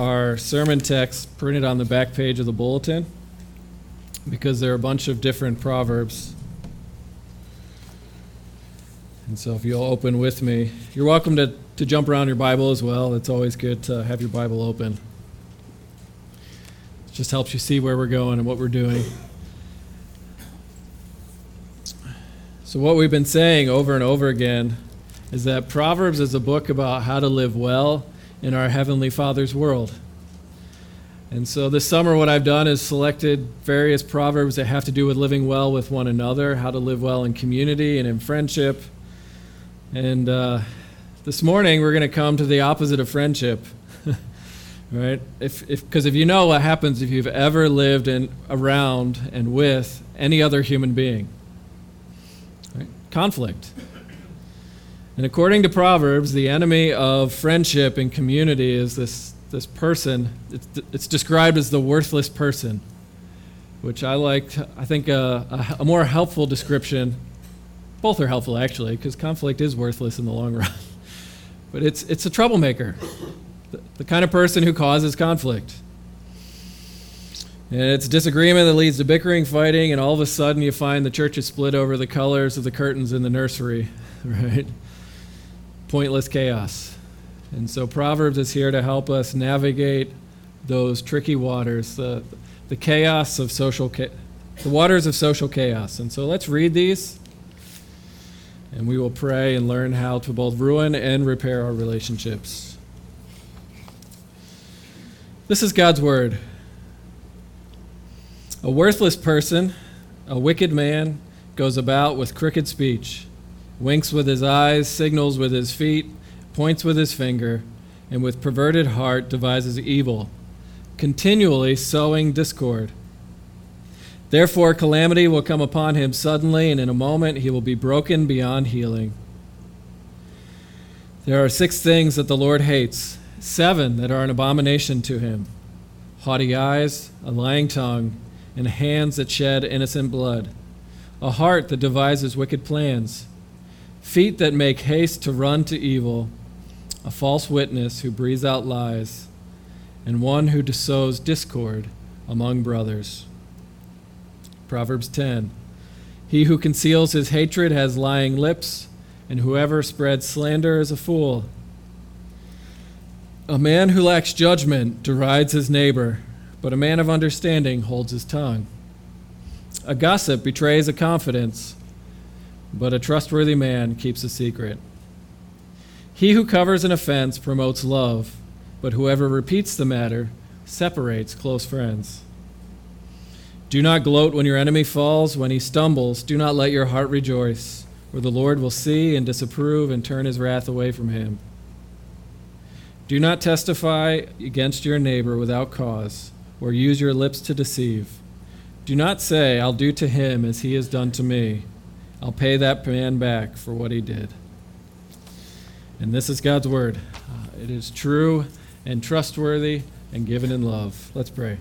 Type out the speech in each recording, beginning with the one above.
our sermon text printed on the back page of the bulletin because there are a bunch of different proverbs. And so if you'll open with me, you're welcome to, to jump around your Bible as well. It's always good to have your Bible open. It just helps you see where we're going and what we're doing. So, what we've been saying over and over again is that Proverbs is a book about how to live well in our Heavenly Father's world. And so this summer, what I've done is selected various proverbs that have to do with living well with one another, how to live well in community and in friendship. And uh, this morning, we're going to come to the opposite of friendship, right? If, because if, if you know what happens if you've ever lived in, around and with any other human being, conflict. And according to Proverbs, the enemy of friendship and community is this, this person. It's, it's described as the worthless person, which I like, I think, a, a, a more helpful description. Both are helpful, actually, because conflict is worthless in the long run. but it's, it's a troublemaker, the, the kind of person who causes conflict. And it's disagreement that leads to bickering, fighting, and all of a sudden you find the church is split over the colors of the curtains in the nursery, right? Pointless chaos. And so Proverbs is here to help us navigate those tricky waters, the, the chaos of social, the waters of social chaos. And so let's read these, and we will pray and learn how to both ruin and repair our relationships. This is God's word. A worthless person, a wicked man, goes about with crooked speech, winks with his eyes, signals with his feet, points with his finger, and with perverted heart devises evil, continually sowing discord. Therefore, calamity will come upon him suddenly, and in a moment he will be broken beyond healing. There are six things that the Lord hates, seven that are an abomination to him haughty eyes, a lying tongue and hands that shed innocent blood, a heart that devises wicked plans, feet that make haste to run to evil, a false witness who breathes out lies, and one who sows discord among brothers. Proverbs 10 He who conceals his hatred has lying lips, and whoever spreads slander is a fool. A man who lacks judgment derides his neighbor but a man of understanding holds his tongue. A gossip betrays a confidence, but a trustworthy man keeps a secret. He who covers an offense promotes love, but whoever repeats the matter separates close friends. Do not gloat when your enemy falls, when he stumbles. Do not let your heart rejoice, for the Lord will see and disapprove and turn his wrath away from him. Do not testify against your neighbor without cause or use your lips to deceive. Do not say, I'll do to him as he has done to me. I'll pay that man back for what he did. And this is God's word. Uh, it is true and trustworthy and given in love. Let's pray.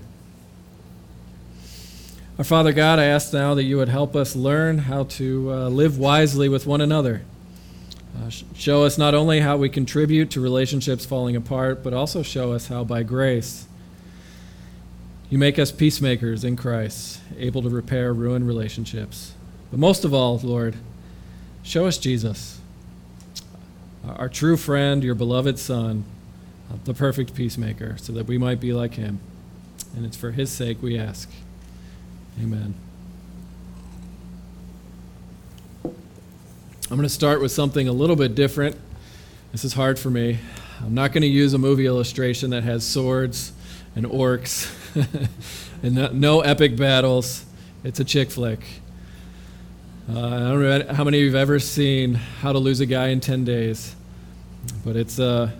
Our Father God, I ask now that you would help us learn how to uh, live wisely with one another. Uh, show us not only how we contribute to relationships falling apart, but also show us how by grace you make us peacemakers in Christ, able to repair ruined relationships. But most of all, Lord, show us Jesus, our true friend, your beloved Son, uh, the perfect peacemaker, so that we might be like him. And it's for his sake we ask. Amen. I'm going to start with something a little bit different. This is hard for me. I'm not going to use a movie illustration that has swords and orcs and no, no, epic battles. It's a chick flick. Uh, I don't know how many of you have ever seen How to Lose a Guy in 10 Days, but it's a,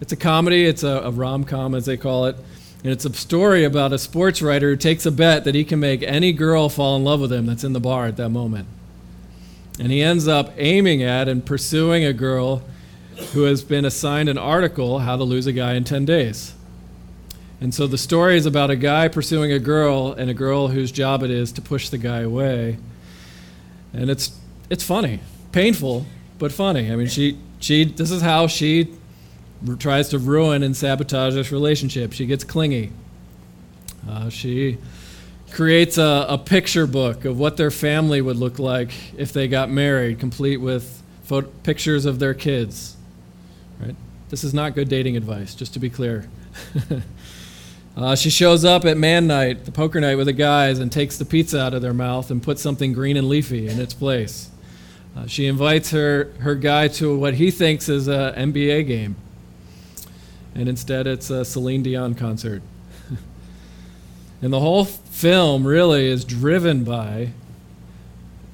it's a comedy, it's a, a rom com, as they call it. And it's a story about a sports writer who takes a bet that he can make any girl fall in love with him that's in the bar at that moment. And he ends up aiming at and pursuing a girl who has been assigned an article, How to Lose a Guy in 10 Days. And so the story is about a guy pursuing a girl and a girl whose job it is to push the guy away. And it's it's funny, painful, but funny. I mean, she she this is how she tries to ruin and sabotage this relationship. She gets clingy. Uh, she creates a, a picture book of what their family would look like if they got married, complete with photo- pictures of their kids. Right? This is not good dating advice, just to be clear. uh, she shows up at man night, the poker night with the guys, and takes the pizza out of their mouth and puts something green and leafy in its place. Uh, she invites her, her guy to what he thinks is an NBA game, and instead it's a Celine Dion concert. and the whole film really is driven by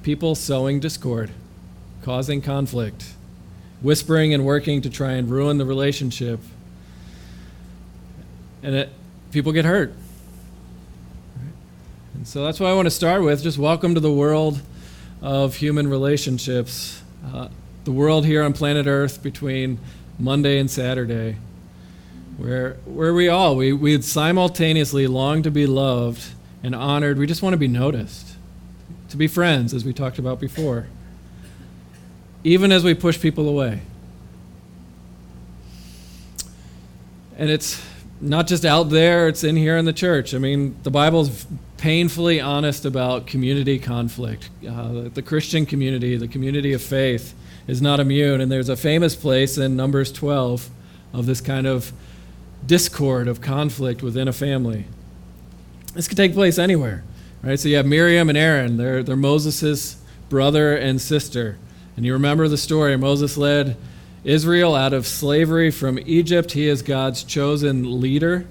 people sowing discord, causing conflict, whispering and working to try and ruin the relationship. And it, people get hurt. And so that's what I want to start with. Just welcome to the world of human relationships, uh, the world here on planet Earth between Monday and Saturday, where, where we all, we, we simultaneously long to be loved and honored. We just want to be noticed, to be friends, as we talked about before, even as we push people away. And it's not just out there, it's in here in the church. I mean, the Bible's painfully honest about community conflict. Uh, the Christian community, the community of faith, is not immune. And there's a famous place in Numbers 12 of this kind of discord, of conflict within a family. This could take place anywhere, right? So you have Miriam and Aaron, they're, they're Moses' brother and sister. And you remember the story Moses led Israel out of slavery from Egypt. He is God's chosen leader.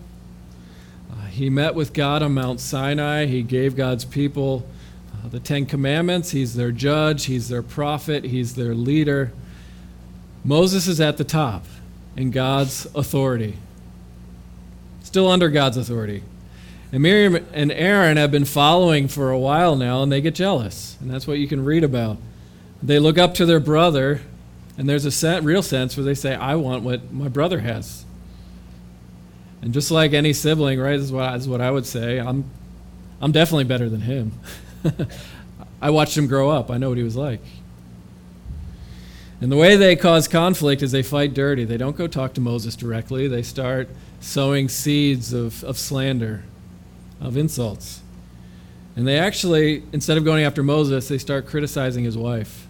He met with God on Mount Sinai. He gave God's people uh, the Ten Commandments. He's their judge, he's their prophet, he's their leader. Moses is at the top in God's authority, still under God's authority. And Miriam and Aaron have been following for a while now, and they get jealous. And that's what you can read about. They look up to their brother, and there's a real sense where they say, I want what my brother has. And just like any sibling, right, this is what, this is what I would say. I'm, I'm definitely better than him. I watched him grow up. I know what he was like. And the way they cause conflict is they fight dirty. They don't go talk to Moses directly. They start sowing seeds of, of slander, of insults. And they actually, instead of going after Moses, they start criticizing his wife.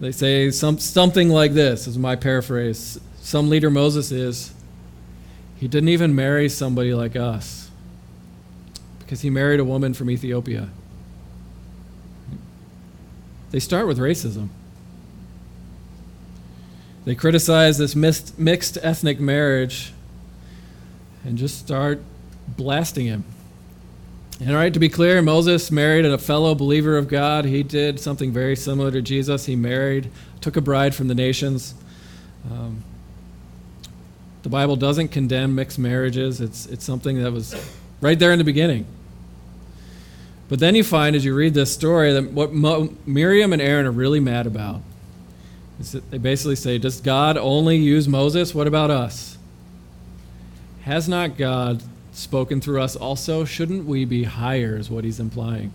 They say some, something like this, is my paraphrase some leader Moses is, he didn't even marry somebody like us because he married a woman from Ethiopia. They start with racism. They criticize this mixed ethnic marriage and just start blasting him. And all right, to be clear, Moses married a fellow believer of God. He did something very similar to Jesus. He married, took a bride from the nations. Um, the Bible doesn't condemn mixed marriages. It's, it's something that was right there in the beginning. But then you find as you read this story that what Mo- Miriam and Aaron are really mad about is that they basically say, Does God only use Moses? What about us? Has not God spoken through us also? Shouldn't we be higher, is what he's implying.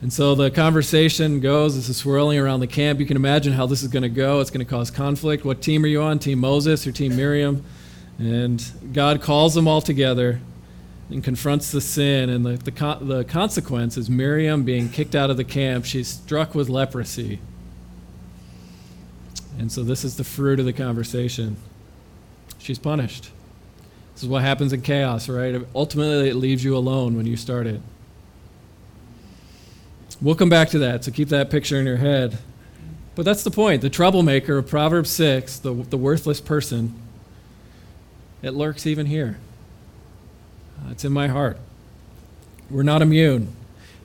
And so the conversation goes, this is swirling around the camp. You can imagine how this is going to go. It's going to cause conflict. What team are you on? Team Moses or Team Miriam? And God calls them all together and confronts the sin. And the, the, the consequence is Miriam being kicked out of the camp. She's struck with leprosy. And so this is the fruit of the conversation. She's punished. This is what happens in chaos, right? Ultimately, it leaves you alone when you start it. We'll come back to that, so keep that picture in your head. But that's the point. The troublemaker of Proverbs 6, the, the worthless person, it lurks even here. Uh, it's in my heart. We're not immune.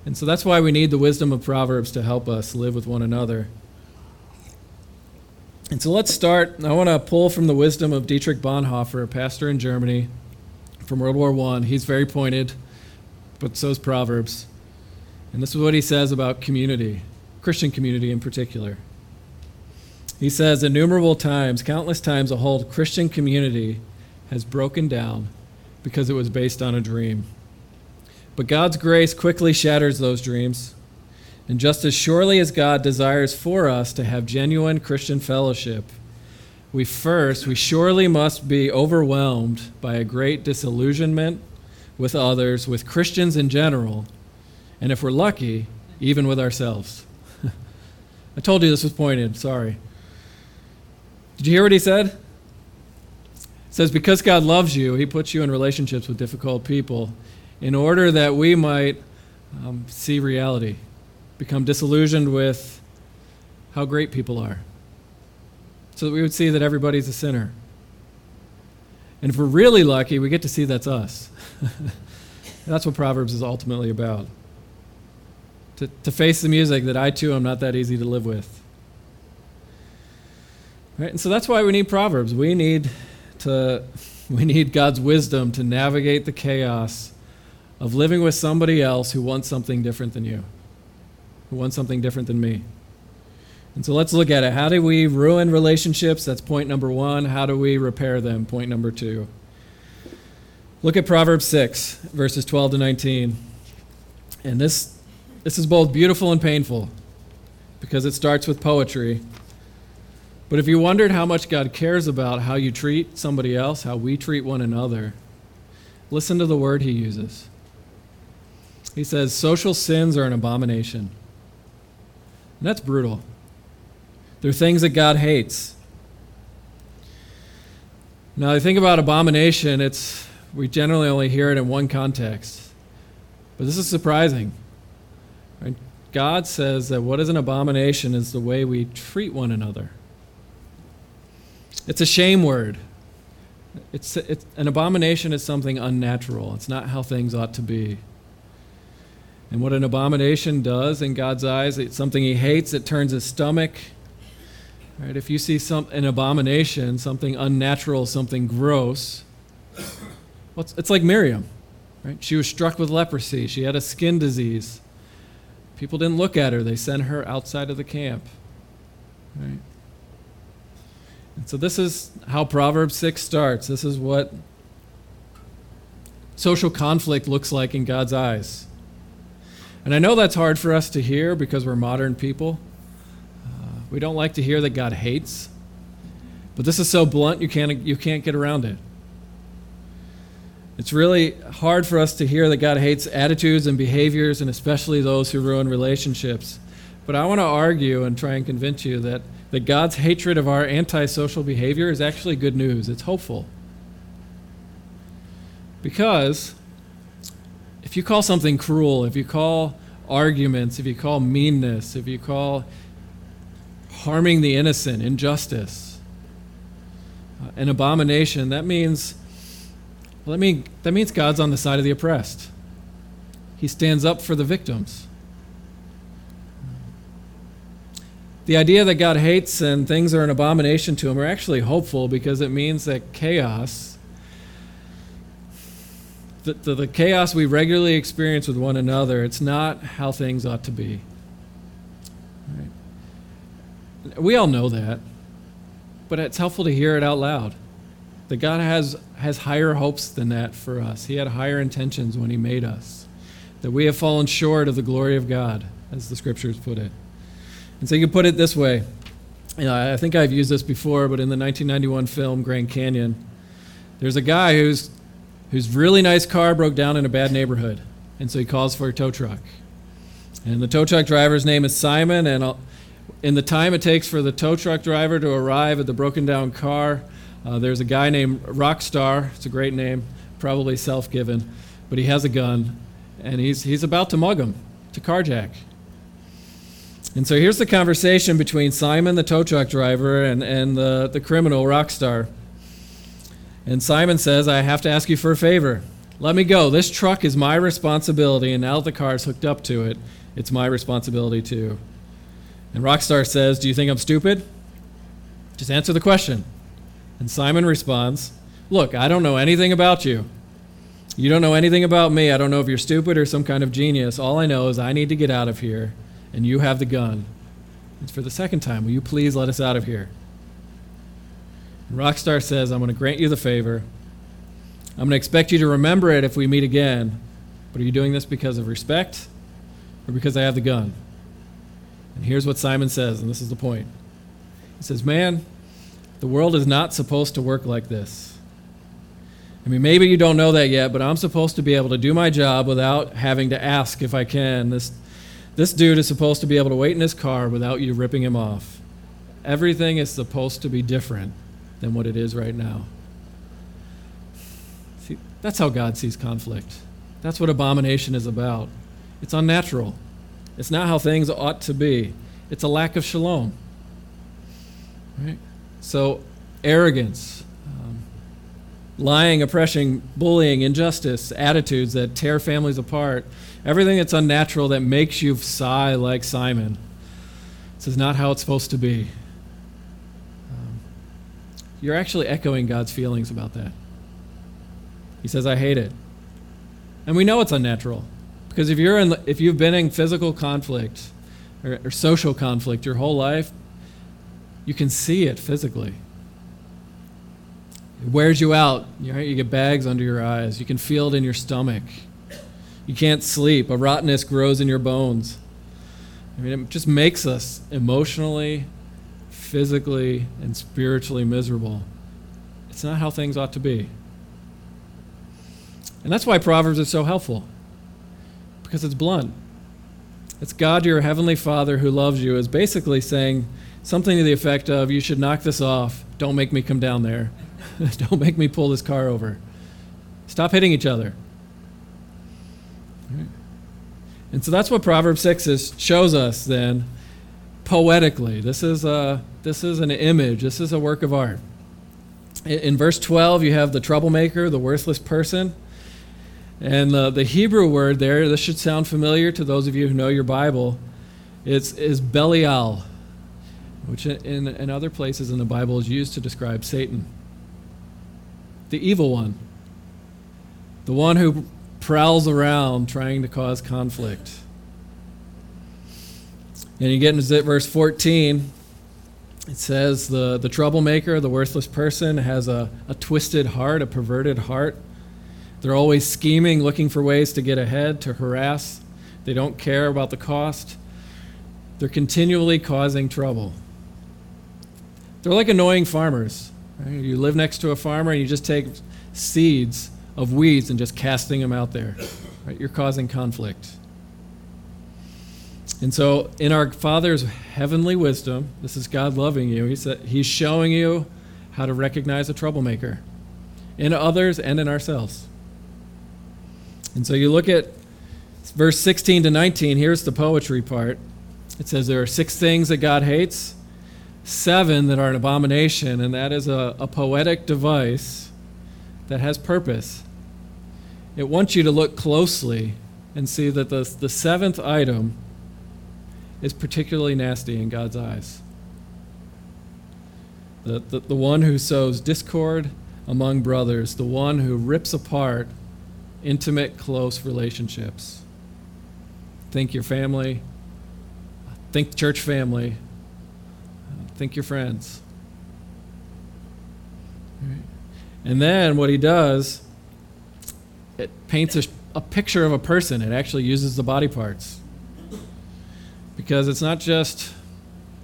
And so that's why we need the wisdom of Proverbs to help us live with one another. And so let's start. I want to pull from the wisdom of Dietrich Bonhoeffer, a pastor in Germany from World War I. He's very pointed, but so is Proverbs. And this is what he says about community, Christian community in particular. He says, innumerable times, countless times, a whole Christian community has broken down because it was based on a dream. But God's grace quickly shatters those dreams. And just as surely as God desires for us to have genuine Christian fellowship, we first, we surely must be overwhelmed by a great disillusionment with others, with Christians in general, and if we're lucky, even with ourselves. I told you this was pointed, sorry. Did you hear what he said? It says, Because God loves you, he puts you in relationships with difficult people in order that we might um, see reality, become disillusioned with how great people are, so that we would see that everybody's a sinner. And if we're really lucky, we get to see that's us. that's what Proverbs is ultimately about. To, to face the music that I too am not that easy to live with. Right? And so that's why we need Proverbs. We need to we need God's wisdom to navigate the chaos of living with somebody else who wants something different than you, who wants something different than me. And so let's look at it. How do we ruin relationships? That's point number one. How do we repair them? Point number two. Look at Proverbs 6, verses 12 to 19. And this, this is both beautiful and painful because it starts with poetry. But if you wondered how much God cares about how you treat somebody else, how we treat one another, listen to the word he uses. He says, Social sins are an abomination. That's brutal. They're things that God hates. Now, I think about abomination, it's we generally only hear it in one context. But this is surprising. Right? God says that what is an abomination is the way we treat one another. It's a shame word. It's, it's, an abomination is something unnatural. It's not how things ought to be. And what an abomination does in God's eyes, it's something he hates, it turns his stomach. Right? If you see some, an abomination, something unnatural, something gross, well, it's, it's like Miriam. Right? She was struck with leprosy. She had a skin disease. People didn't look at her. They sent her outside of the camp. Right? And so this is how Proverbs 6 starts. This is what social conflict looks like in God's eyes. And I know that's hard for us to hear because we're modern people. Uh, we don't like to hear that God hates. But this is so blunt you can't you can't get around it. It's really hard for us to hear that God hates attitudes and behaviors and especially those who ruin relationships. But I want to argue and try and convince you that, that God's hatred of our antisocial behavior is actually good news. It's hopeful. Because if you call something cruel, if you call arguments, if you call meanness, if you call harming the innocent injustice, uh, an abomination, that means well, that, mean, that means God's on the side of the oppressed. He stands up for the victims. The idea that God hates and things are an abomination to him are actually hopeful because it means that chaos the, the, the chaos we regularly experience with one another, it's not how things ought to be. Right? We all know that, but it's helpful to hear it out loud. That God has, has higher hopes than that for us. He had higher intentions when He made us. That we have fallen short of the glory of God, as the scriptures put it. And so you can put it this way. You know, I think I've used this before, but in the 1991 film Grand Canyon, there's a guy who's whose really nice car broke down in a bad neighborhood. And so he calls for a tow truck. And the tow truck driver's name is Simon. And in the time it takes for the tow truck driver to arrive at the broken down car, uh, there's a guy named Rockstar. It's a great name, probably self given, but he has a gun. And he's, he's about to mug him, to carjack. And so here's the conversation between Simon, the tow truck driver, and, and the, the criminal, Rockstar. And Simon says, I have to ask you for a favor. Let me go. This truck is my responsibility, and now that the car's hooked up to it, it's my responsibility too. And Rockstar says, Do you think I'm stupid? Just answer the question. And Simon responds, Look, I don't know anything about you. You don't know anything about me. I don't know if you're stupid or some kind of genius. All I know is I need to get out of here, and you have the gun. It's for the second time. Will you please let us out of here? Rockstar says, I'm going to grant you the favor. I'm going to expect you to remember it if we meet again. But are you doing this because of respect or because I have the gun? And here's what Simon says, and this is the point. He says, Man, the world is not supposed to work like this. I mean, maybe you don't know that yet, but I'm supposed to be able to do my job without having to ask if I can. This, this dude is supposed to be able to wait in his car without you ripping him off. Everything is supposed to be different than what it is right now. See, that's how God sees conflict. That's what abomination is about. It's unnatural. It's not how things ought to be. It's a lack of shalom. Right? So, arrogance, um, lying, oppression, bullying, injustice, attitudes that tear families apart, everything that's unnatural that makes you sigh like Simon. This is not how it's supposed to be. You're actually echoing God's feelings about that. He says, I hate it. And we know it's unnatural. Because if, you're in, if you've been in physical conflict or, or social conflict your whole life, you can see it physically. It wears you out. You get bags under your eyes. You can feel it in your stomach. You can't sleep. A rottenness grows in your bones. I mean, it just makes us emotionally, physically, and spiritually miserable. It's not how things ought to be. And that's why Proverbs is so helpful, because it's blunt. It's God, your heavenly Father, who loves you, is basically saying something to the effect of, You should knock this off. Don't make me come down there. Don't make me pull this car over. Stop hitting each other. And so that's what Proverbs 6 is, shows us then poetically. This is, a, this is an image, this is a work of art. In, verse 12, you have the troublemaker, the worthless person. And the, the Hebrew word there, this should sound familiar to those of you who know your Bible, it's, is Belial, which in, in other places in the Bible is used to describe Satan. The evil one. The one who prowls around trying to cause conflict. And you get into verse 14, it says the, the troublemaker, the worthless person, has a, a twisted heart, a perverted heart. They're always scheming, looking for ways to get ahead, to harass. They don't care about the cost. They're continually causing trouble. They're like annoying farmers. Right? You live next to a farmer and you just take seeds of weeds and just casting them out there. Right? You're causing conflict. And so, in our Father's heavenly wisdom, this is God loving you. He said, He's showing you how to recognize a troublemaker in others and in ourselves. And so you look at verse 16 to 19, here's the poetry part. It says there are six things that God hates, seven that are an abomination, and that is a, a poetic device that has purpose. It wants you to look closely and see that the, the seventh item is particularly nasty in God's eyes. The, the, the one who sows discord among brothers, the one who rips apart intimate, close relationships. Think your family, think church family, think your friends. And then what he does, it paints a, a picture of a person. It actually uses the body parts. Because it's not just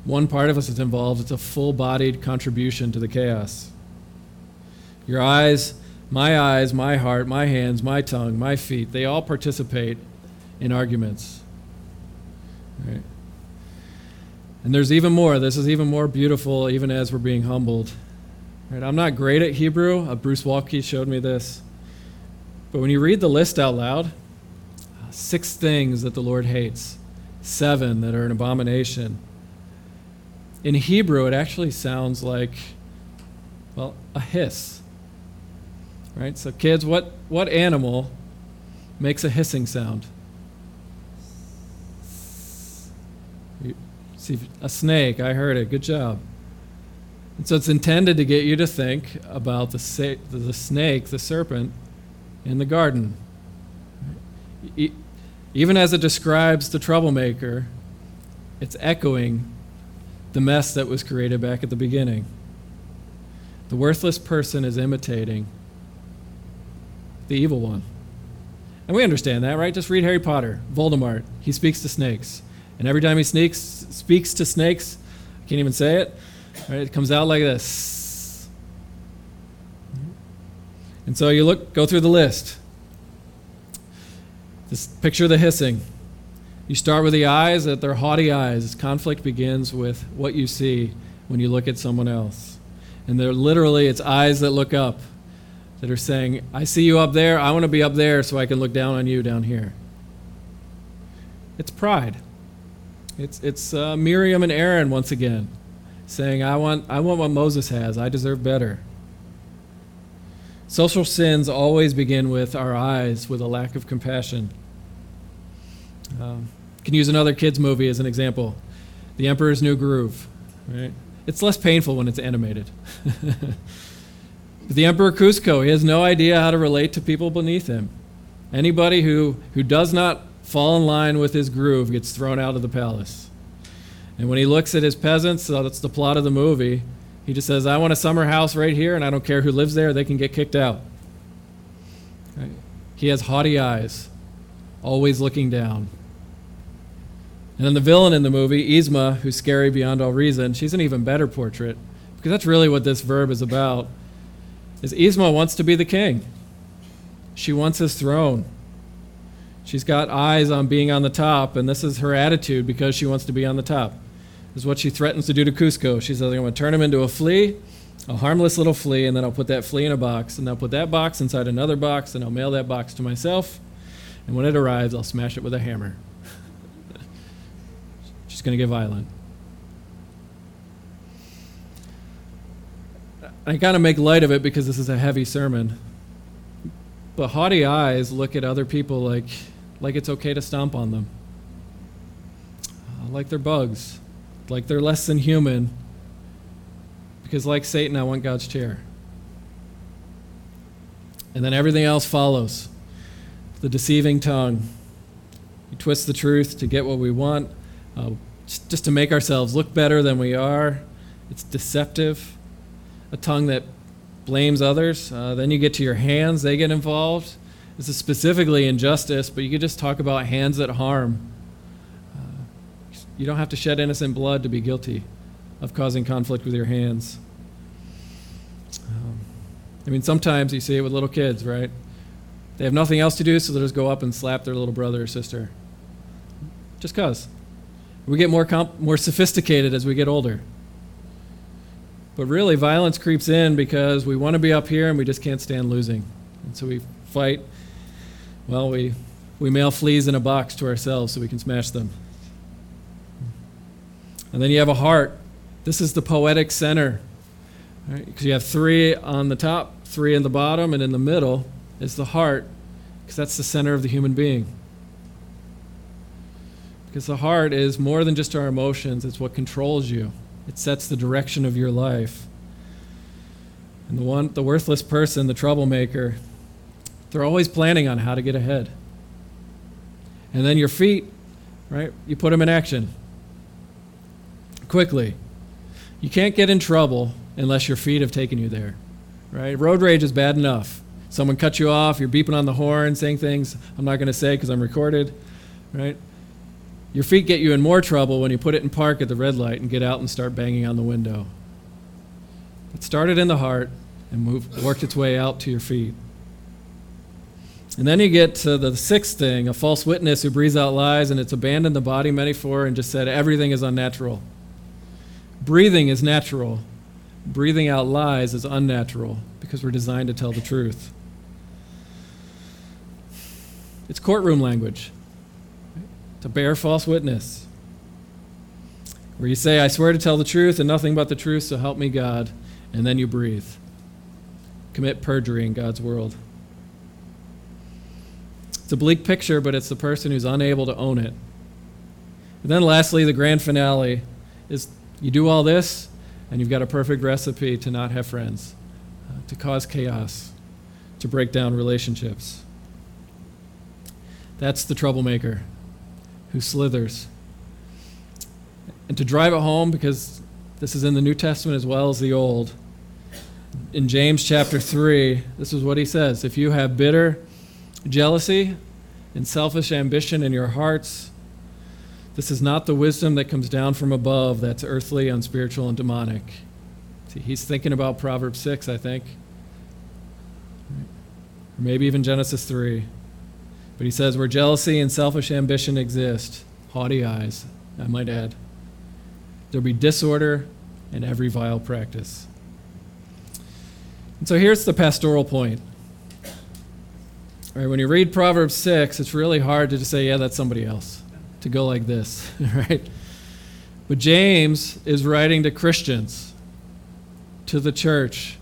one part of us that's involved, it's a full bodied contribution to the chaos. Your eyes my eyes, my heart, my hands, my tongue, my feet, they all participate in arguments. Right? And there's even more. This is even more beautiful, even as we're being humbled. Right? I'm not great at Hebrew. Uh, Bruce Waltke showed me this. But when you read the list out loud, six things that the Lord hates, seven that are an abomination. In Hebrew, it actually sounds like, well, a hiss Right? So, kids, what, what animal makes a hissing sound? see, a snake. I heard it. Good job. And so it's intended to get you to think about the, sa- the snake, the serpent, in the garden. Even as it describes the troublemaker, it's echoing the mess that was created back at the beginning. The worthless person is imitating the evil one. And we understand that, right? Just read Harry Potter. Voldemort, he speaks to snakes. And every time he sneaks, speaks to snakes, I can't even say it, right, it comes out like this. And so you look, go through the list. Just picture the hissing. You start with the eyes, that they're haughty eyes. Conflict begins with what you see when you look at someone else. And they're literally, it's eyes that look up, that are saying, I see you up there, I want to be up there so I can look down on you down here. It's pride. It's, it's uh, Miriam and Aaron once again saying, I want, I want what Moses has, I deserve better. Social sins always begin with our eyes, with a lack of compassion. Um, can use another kids movie as an example, The Emperor's New Groove. Right? It's less painful when it's animated. but the Emperor Kuzco, he has no idea how to relate to people beneath him. Anybody who, who does not fall in line with his groove gets thrown out of the palace. And when he looks at his peasants, so that's the plot of the movie, he just says, I want a summer house right here, and I don't care who lives there, they can get kicked out. Right? He has haughty eyes, always looking down. And then the villain in the movie, Yzma, who's scary beyond all reason, she's an even better portrait, because that's really what this verb is about. Is Yzma wants to be the king. She wants his throne. She's got eyes on being on the top, and this is her attitude because she wants to be on the top is what she threatens to do to Kuzco. She says, I'm going to turn him into a flea, a harmless little flea, and then I'll put that flea in a box, and I'll put that box inside another box, and I'll mail that box to myself. And when it arrives, I'll smash it with a hammer. She's going to get violent. I kind of make light of it because this is a heavy sermon. But haughty eyes look at other people like, like it's okay to stomp on them, uh, like they're bugs like they're less than human, because like Satan, I want God's chair. And then everything else follows the deceiving tongue. We twist the truth to get what we want, uh, just to make ourselves look better than we are. It's deceptive. A tongue that blames others. Uh, then you get to your hands, they get involved. This is specifically injustice, but you could just talk about hands that harm. You don't have to shed innocent blood to be guilty of causing conflict with your hands. Um, I mean, sometimes you see it with little kids, right? They have nothing else to do, so they'll just go up and slap their little brother or sister. Just because. We get more, comp- more sophisticated as we get older. But really, violence creeps in because we want to be up here and we just can't stand losing. And so we fight. Well, we, we mail fleas in a box to ourselves so we can smash them. And then you have a heart. This is the poetic center. Because right? you have three on the top, three in the bottom, and in the middle is the heart, because that's the center of the human being. Because the heart is more than just our emotions, it's what controls you, it sets the direction of your life. And the one, the worthless person, the troublemaker, they're always planning on how to get ahead. And then your feet, right? You put them in action quickly. You can't get in trouble unless your feet have taken you there, right? Road rage is bad enough. Someone cuts you off, you're beeping on the horn, saying things I'm not going to say because I'm recorded, right? Your feet get you in more trouble when you put it in park at the red light and get out and start banging on the window. It started in the heart and moved, worked its way out to your feet. And then you get to the sixth thing a false witness who breathes out lies and it's abandoned the body metaphor and just said everything is unnatural. Breathing is natural. Breathing out lies is unnatural because we're designed to tell the truth. It's courtroom language to bear false witness. Where you say, I swear to tell the truth and nothing but the truth, so help me God, and then you breathe. Commit perjury in God's world. It's a bleak picture, but it's the person who's unable to own it. And then, lastly, the grand finale is you do all this, and you've got a perfect recipe to not have friends, uh, to cause chaos, to break down relationships. That's the troublemaker who slithers. And to drive it home, because this is in the New Testament as well as the Old, in James chapter 3, this is what he says If you have bitter jealousy and selfish ambition in your hearts, This is not the wisdom that comes down from above that's earthly, unspiritual, and demonic. See, he's thinking about Proverbs 6, I think. Or maybe even Genesis 3. But he says, where jealousy and selfish ambition exist, haughty eyes, I might add, there'll be disorder and every vile practice. And so here's the pastoral point. All right, when you read Proverbs 6, it's really hard to just say, yeah, that's somebody else, to go like this, right? But James is writing to Christians, to the church,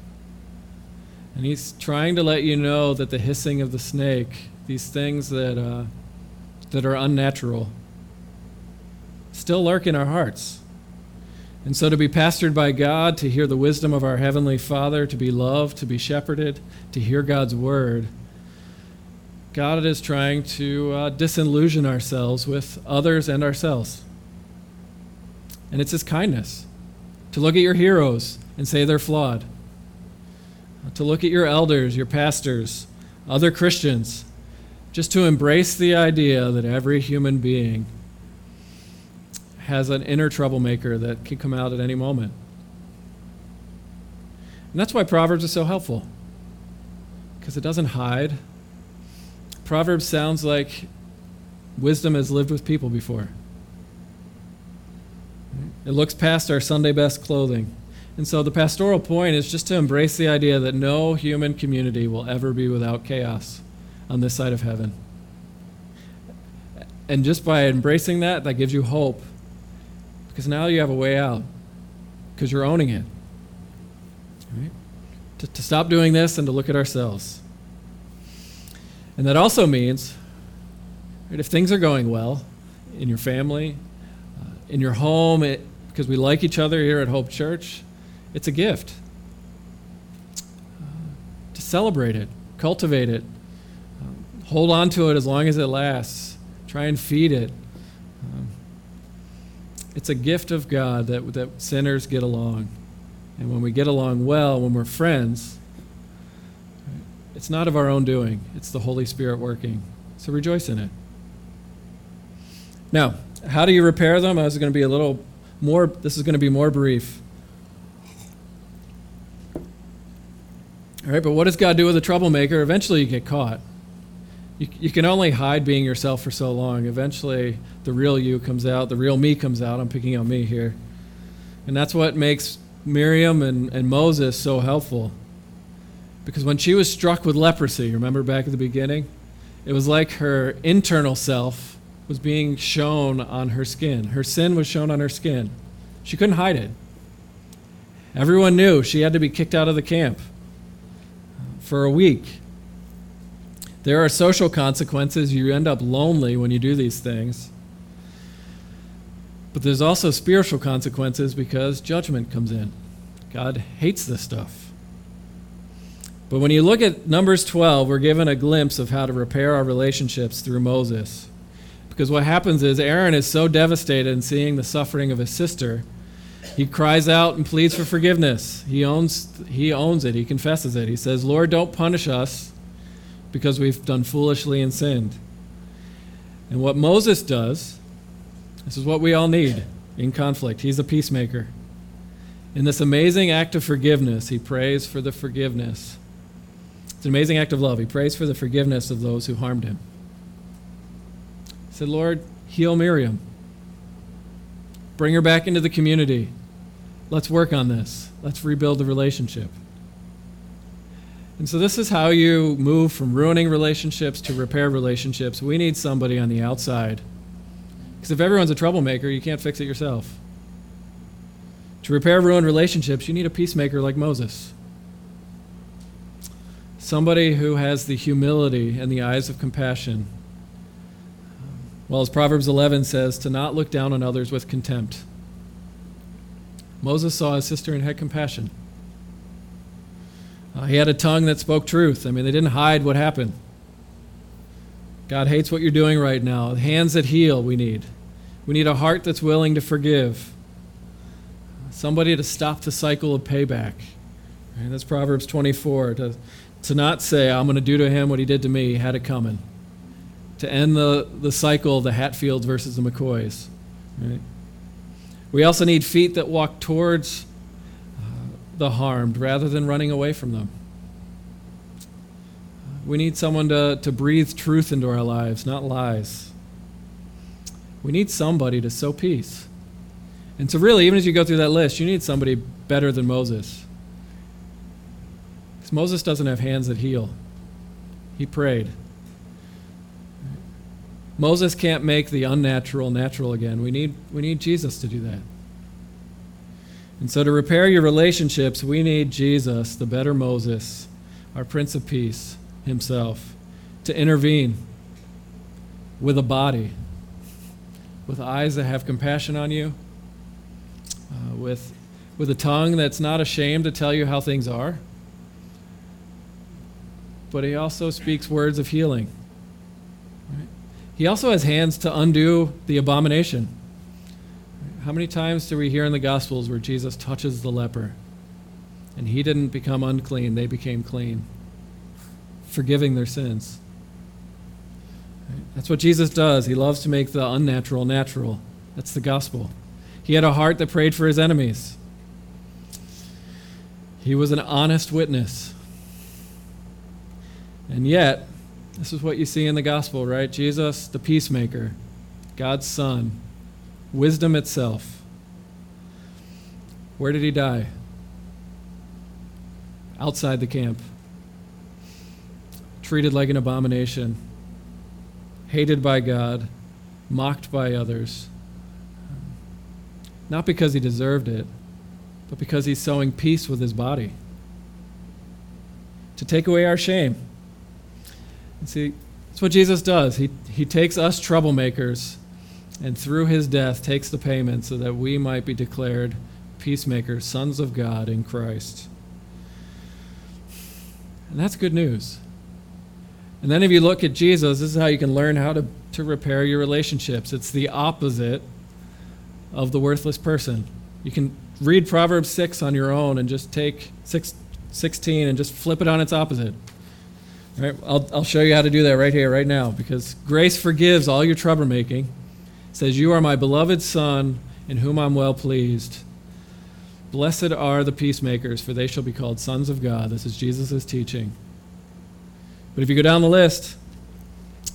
and he's trying to let you know that the hissing of the snake, these things that, uh, that are unnatural, still lurk in our hearts. And so, to be pastored by God, to hear the wisdom of our Heavenly Father, to be loved, to be shepherded, to hear God's word, God is trying to uh, disillusion ourselves with others and ourselves. And it's His kindness to look at your heroes and say they're flawed, to look at your elders, your pastors, other Christians, just to embrace the idea that every human being has an inner troublemaker that can come out at any moment. And that's why Proverbs is so helpful, because it doesn't hide. Proverbs sounds like wisdom has lived with people before. It looks past our Sunday best clothing. And so the pastoral point is just to embrace the idea that no human community will ever be without chaos on this side of heaven. And just by embracing that, that gives you hope because now you have a way out because you're owning it. Right? To, to stop doing this and to look at ourselves. And that also means right, if things are going well in your family, uh, in your home, it, because we like each other here at Hope Church, it's a gift. Uh, to celebrate it, cultivate it, um, hold on to it as long as it lasts, try and feed it. Um, it's a gift of God that, that sinners get along. And when we get along well, when we're friends, it's not of our own doing, it's the Holy Spirit working. So rejoice in it. Now, how do you repair them? This is going to be a little more, this is going to be more brief. All right, but what does God do with a troublemaker? Eventually you get caught. You, you can only hide being yourself for so long. Eventually, the real you comes out, the real me comes out. I'm picking on me here. And that's what makes Miriam and, and Moses so helpful. Because when she was struck with leprosy, remember back at the beginning? It was like her internal self was being shown on her skin. Her sin was shown on her skin. She couldn't hide it. Everyone knew she had to be kicked out of the camp for a week. There are social consequences. You end up lonely when you do these things. But there's also spiritual consequences because judgment comes in. God hates this stuff. But when you look at Numbers 12, we're given a glimpse of how to repair our relationships through Moses. Because what happens is Aaron is so devastated in seeing the suffering of his sister, he cries out and pleads for forgiveness. He owns, he owns it, he confesses it. He says, Lord, don't punish us because we've done foolishly and sinned. And what Moses does, this is what we all need in conflict. He's a peacemaker. In this amazing act of forgiveness, he prays for the forgiveness. An amazing act of love. He prays for the forgiveness of those who harmed him. He said, Lord, heal Miriam. Bring her back into the community. Let's work on this. Let's rebuild the relationship. And so, this is how you move from ruining relationships to repair relationships. We need somebody on the outside. Because if everyone's a troublemaker, you can't fix it yourself. To repair ruined relationships, you need a peacemaker like Moses. Somebody who has the humility and the eyes of compassion. Well, as Proverbs 11 says, to not look down on others with contempt. Moses saw his sister and had compassion. Uh, he had a tongue that spoke truth. I mean, they didn't hide what happened. God hates what you're doing right now. Hands that heal, we need. We need a heart that's willing to forgive. Somebody to stop the cycle of payback. Right? That's Proverbs 24. To, to not say, I'm going to do to him what he did to me, had it coming. To end the, the cycle the Hatfields versus the McCoys. Right? We also need feet that walk towards uh, the harmed rather than running away from them. We need someone to, to breathe truth into our lives, not lies. We need somebody to sow peace. And so, really, even as you go through that list, you need somebody better than Moses. Because Moses doesn't have hands that heal, he prayed. Moses can't make the unnatural natural again. We need, we need Jesus to do that. And so, to repair your relationships, we need Jesus, the better Moses, our Prince of Peace himself, to intervene with a body, with eyes that have compassion on you, uh, with, with a tongue that's not ashamed to tell you how things are. But he also speaks words of healing. He also has hands to undo the abomination. How many times do we hear in the Gospels where Jesus touches the leper and he didn't become unclean, they became clean, forgiving their sins? That's what Jesus does. He loves to make the unnatural natural. That's the gospel. He had a heart that prayed for his enemies. He was an honest witness. And yet, this is what you see in the gospel, right? Jesus, the peacemaker, God's Son, wisdom itself. Where did he die? Outside the camp. Treated like an abomination, hated by God, mocked by others not because he deserved it, but because he's sowing peace with his body. To take away our shame. See, that's what Jesus does. He, he takes us troublemakers and through his death takes the payment so that we might be declared peacemakers, sons of God in Christ. And that's good news. And then if you look at Jesus, this is how you can learn how to, to repair your relationships. It's the opposite of the worthless person. You can read Proverbs 6 on your own and just take 6, 16 and just flip it on its opposite. I'll, I'll show you how to do that right here, right now, because grace forgives all your troublemaking. It says, You are my beloved Son, in whom I'm well pleased. Blessed are the peacemakers, for they shall be called sons of God. This is Jesus' teaching. But if you go down the list,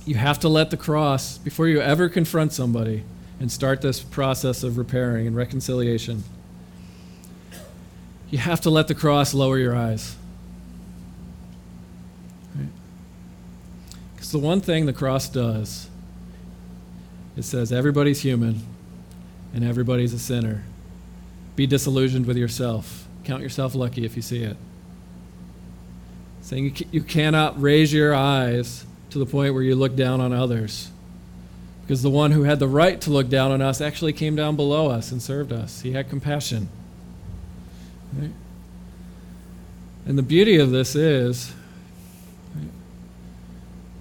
you have to let the cross, before you ever confront somebody, and start this process of repairing and reconciliation, you have to let the cross lower your eyes. Because right? The one thing the cross does, it says everybody's human and everybody's a sinner. Be disillusioned with yourself. Count yourself lucky if you see it. Saying you, cannot raise your eyes to the point where you look down on others. Because the one who had the right to look down on us actually came down below us and served us. He had compassion. Right? And the beauty of this is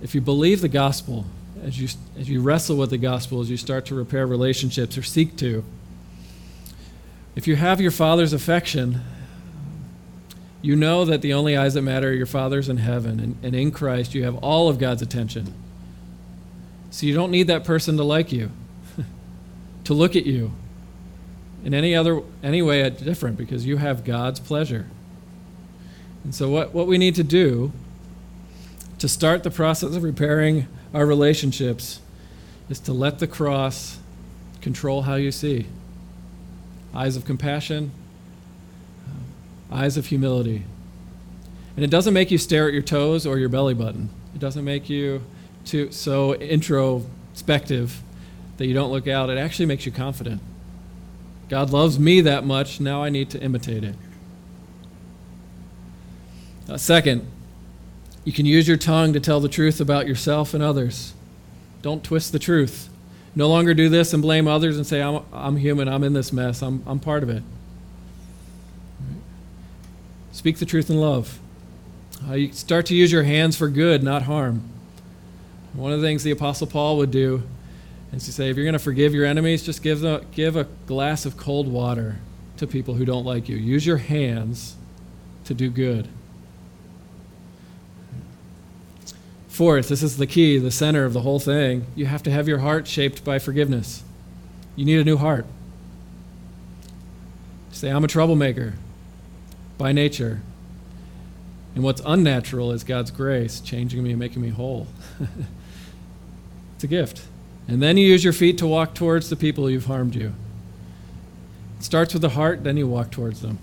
if you believe the gospel, as you, as you wrestle with the gospel, as you start to repair relationships or seek to, if you have your Father's affection, you know that the only eyes that matter are your Father's in heaven, and, and in Christ you have all of God's attention. So you don't need that person to like you, to look at you in any other any way different because you have God's pleasure. And so what, what we need to do to start the process of repairing our relationships is to let the cross control how you see. Eyes of compassion, eyes of humility. And it doesn't make you stare at your toes or your belly button. It doesn't make you too so introspective that you don't look out, it actually makes you confident. God loves me that much, now I need to imitate it. Uh, second, you can use your tongue to tell the truth about yourself and others. Don't twist the truth. No longer do this and blame others and say, I'm, I'm human, I'm in this mess, I'm, I'm part of it. Speak the truth in love. Uh, you start to use your hands for good, not harm. One of the things the Apostle Paul would do is to say, if you're going to forgive your enemies, just give, them, give a glass of cold water to people who don't like you. Use your hands to do good. Fourth, this is the key, the center of the whole thing. You have to have your heart shaped by forgiveness. You need a new heart. Say, I'm a troublemaker by nature. And what's unnatural is God's grace changing me and making me whole. it's a gift. And then you use your feet to walk towards the people who've harmed you. It starts with the heart, then you walk towards them.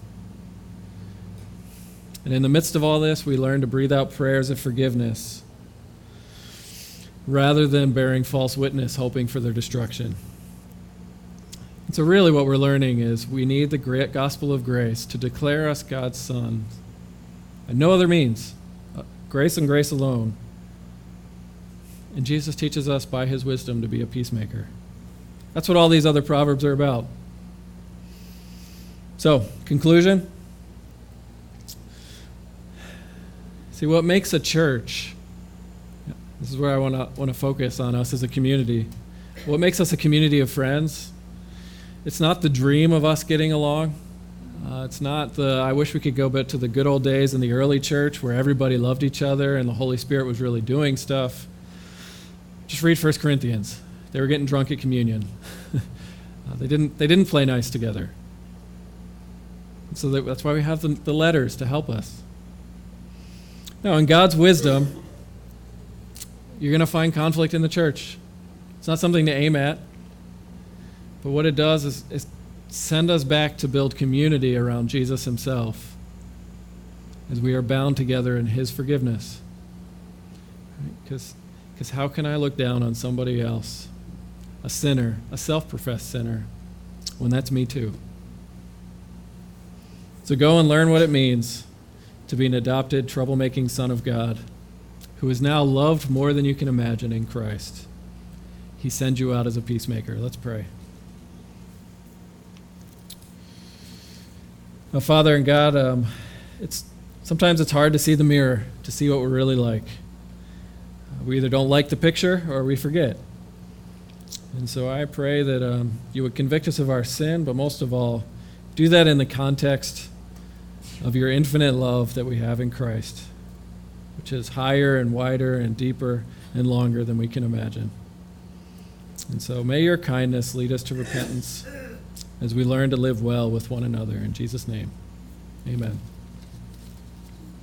And in the midst of all this, we learn to breathe out prayers of forgiveness rather than bearing false witness, hoping for their destruction. And so, really, what we're learning is we need the great gospel of grace to declare us God's sons, and no other means. Uh, grace and grace alone. And Jesus teaches us by his wisdom to be a peacemaker. That's what all these other proverbs are about. So, conclusion. See, what makes a church, this is where I want to want to focus on us as a community. What makes us a community of friends? It's not the dream of us getting along. Uh, it's not the, I wish we could go back to the good old days in the early church where everybody loved each other and the Holy Spirit was really doing stuff. Just read 1 Corinthians. They were getting drunk at communion. uh, they, didn't, they didn't play nice together. So that, that's why we have the, the letters to help us. Now, in God's wisdom, you're going to find conflict in the church. It's not something to aim at. But what it does is, is send us back to build community around Jesus himself as we are bound together in his forgiveness. Because right? how can I look down on somebody else, a sinner, a self professed sinner, when that's me too? So go and learn what it means to be an adopted, troublemaking son of God who is now loved more than you can imagine in Christ. He sends you out as a peacemaker. Let's pray. Now, Father and God, um, it's sometimes it's hard to see the mirror to see what we're really like. Uh, we either don't like the picture or we forget. And so I pray that um, you would convict us of our sin, but most of all, do that in the context of your infinite love that we have in Christ, which is higher and wider and deeper and longer than we can imagine. And so may your kindness lead us to repentance as we learn to live well with one another. In Jesus' name, amen.